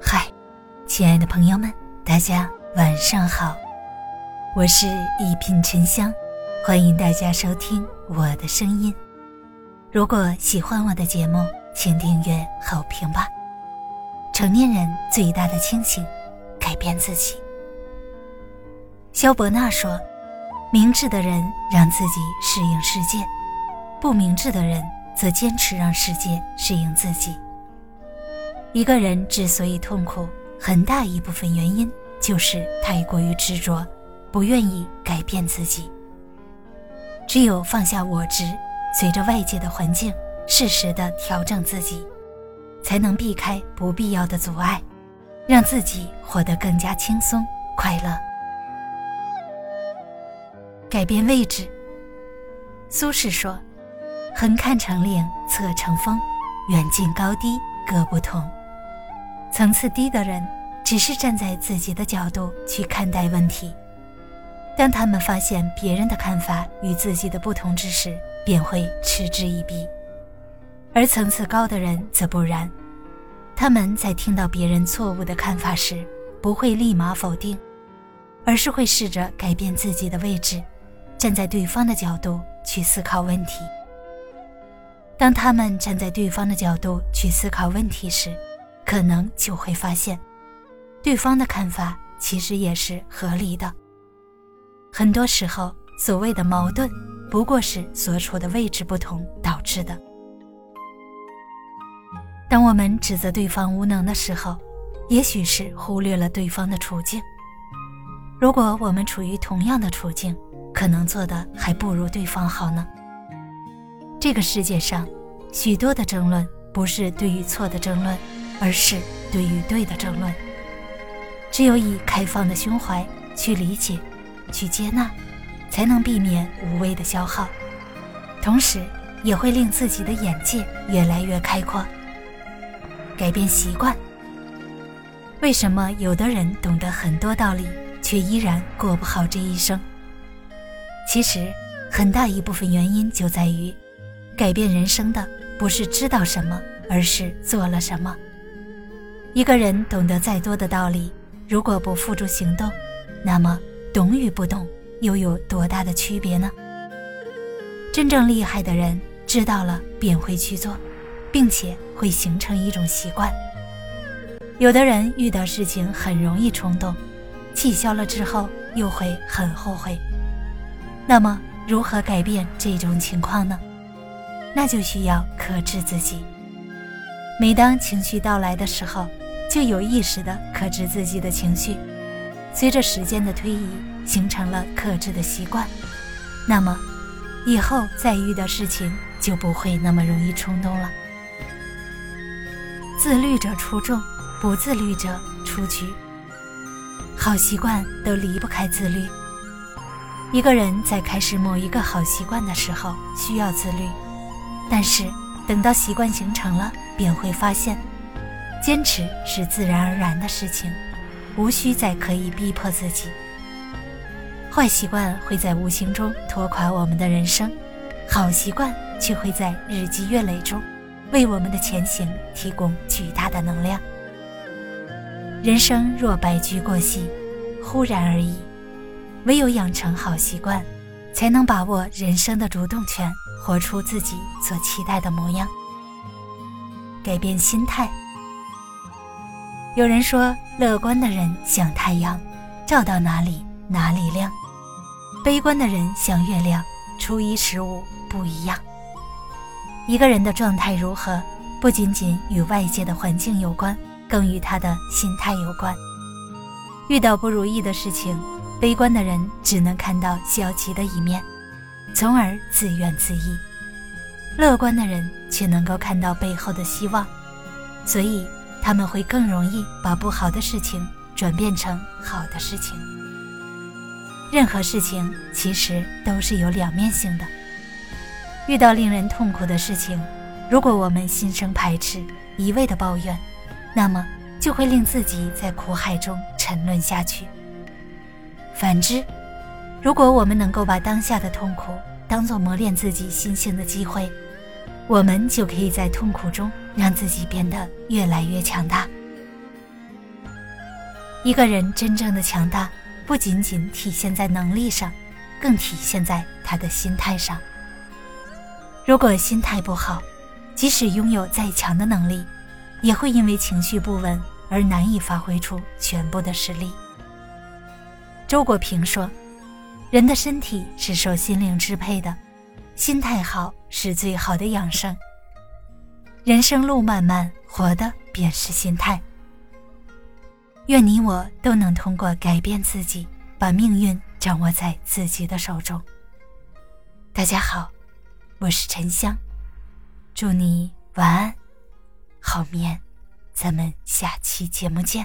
嗨，亲爱的朋友们，大家晚上好，我是一品沉香，欢迎大家收听我的声音。如果喜欢我的节目，请订阅、好评吧。成年人最大的清醒，改变自己。肖伯纳说：“明智的人让自己适应世界，不明智的人则坚持让世界适应自己。”一个人之所以痛苦，很大一部分原因就是太过于执着，不愿意改变自己。只有放下我执，随着外界的环境适时的调整自己，才能避开不必要的阻碍，让自己活得更加轻松快乐。改变位置。苏轼说：“横看成岭侧成峰，远近高低各不同。”层次低的人，只是站在自己的角度去看待问题。当他们发现别人的看法与自己的不同之时，便会嗤之以鼻；而层次高的人则不然，他们在听到别人错误的看法时，不会立马否定，而是会试着改变自己的位置，站在对方的角度去思考问题。当他们站在对方的角度去思考问题时，可能就会发现，对方的看法其实也是合理的。很多时候，所谓的矛盾，不过是所处的位置不同导致的。当我们指责对方无能的时候，也许是忽略了对方的处境。如果我们处于同样的处境，可能做的还不如对方好呢。这个世界上，许多的争论不是对与错的争论。而是对与对的争论。只有以开放的胸怀去理解、去接纳，才能避免无谓的消耗，同时也会令自己的眼界越来越开阔。改变习惯。为什么有的人懂得很多道理，却依然过不好这一生？其实，很大一部分原因就在于，改变人生的不是知道什么，而是做了什么。一个人懂得再多的道理，如果不付诸行动，那么懂与不懂又有多大的区别呢？真正厉害的人知道了便会去做，并且会形成一种习惯。有的人遇到事情很容易冲动，气消了之后又会很后悔。那么如何改变这种情况呢？那就需要克制自己。每当情绪到来的时候，就有意识地克制自己的情绪，随着时间的推移，形成了克制的习惯。那么，以后再遇到事情就不会那么容易冲动了。自律者出众，不自律者出局。好习惯都离不开自律。一个人在开始某一个好习惯的时候，需要自律，但是等到习惯形成了，便会发现。坚持是自然而然的事情，无需再刻意逼迫自己。坏习惯会在无形中拖垮我们的人生，好习惯却会在日积月累中，为我们的前行提供巨大的能量。人生若白驹过隙，忽然而已。唯有养成好习惯，才能把握人生的主动权，活出自己所期待的模样。改变心态。有人说，乐观的人像太阳，照到哪里哪里亮；悲观的人像月亮，初一十五不一样。一个人的状态如何，不仅仅与外界的环境有关，更与他的心态有关。遇到不如意的事情，悲观的人只能看到消极的一面，从而自怨自艾；乐观的人却能够看到背后的希望，所以。他们会更容易把不好的事情转变成好的事情。任何事情其实都是有两面性的。遇到令人痛苦的事情，如果我们心生排斥，一味的抱怨，那么就会令自己在苦海中沉沦下去。反之，如果我们能够把当下的痛苦当做磨练自己心性的机会，我们就可以在痛苦中让自己变得越来越强大。一个人真正的强大，不仅仅体现在能力上，更体现在他的心态上。如果心态不好，即使拥有再强的能力，也会因为情绪不稳而难以发挥出全部的实力。周国平说：“人的身体是受心灵支配的，心态好是最好的养生。人生路漫漫，活的便是心态。愿你我都能通过改变自己，把命运掌握在自己的手中。”大家好，我是沉香，祝你晚安，好眠。咱们下期节目见。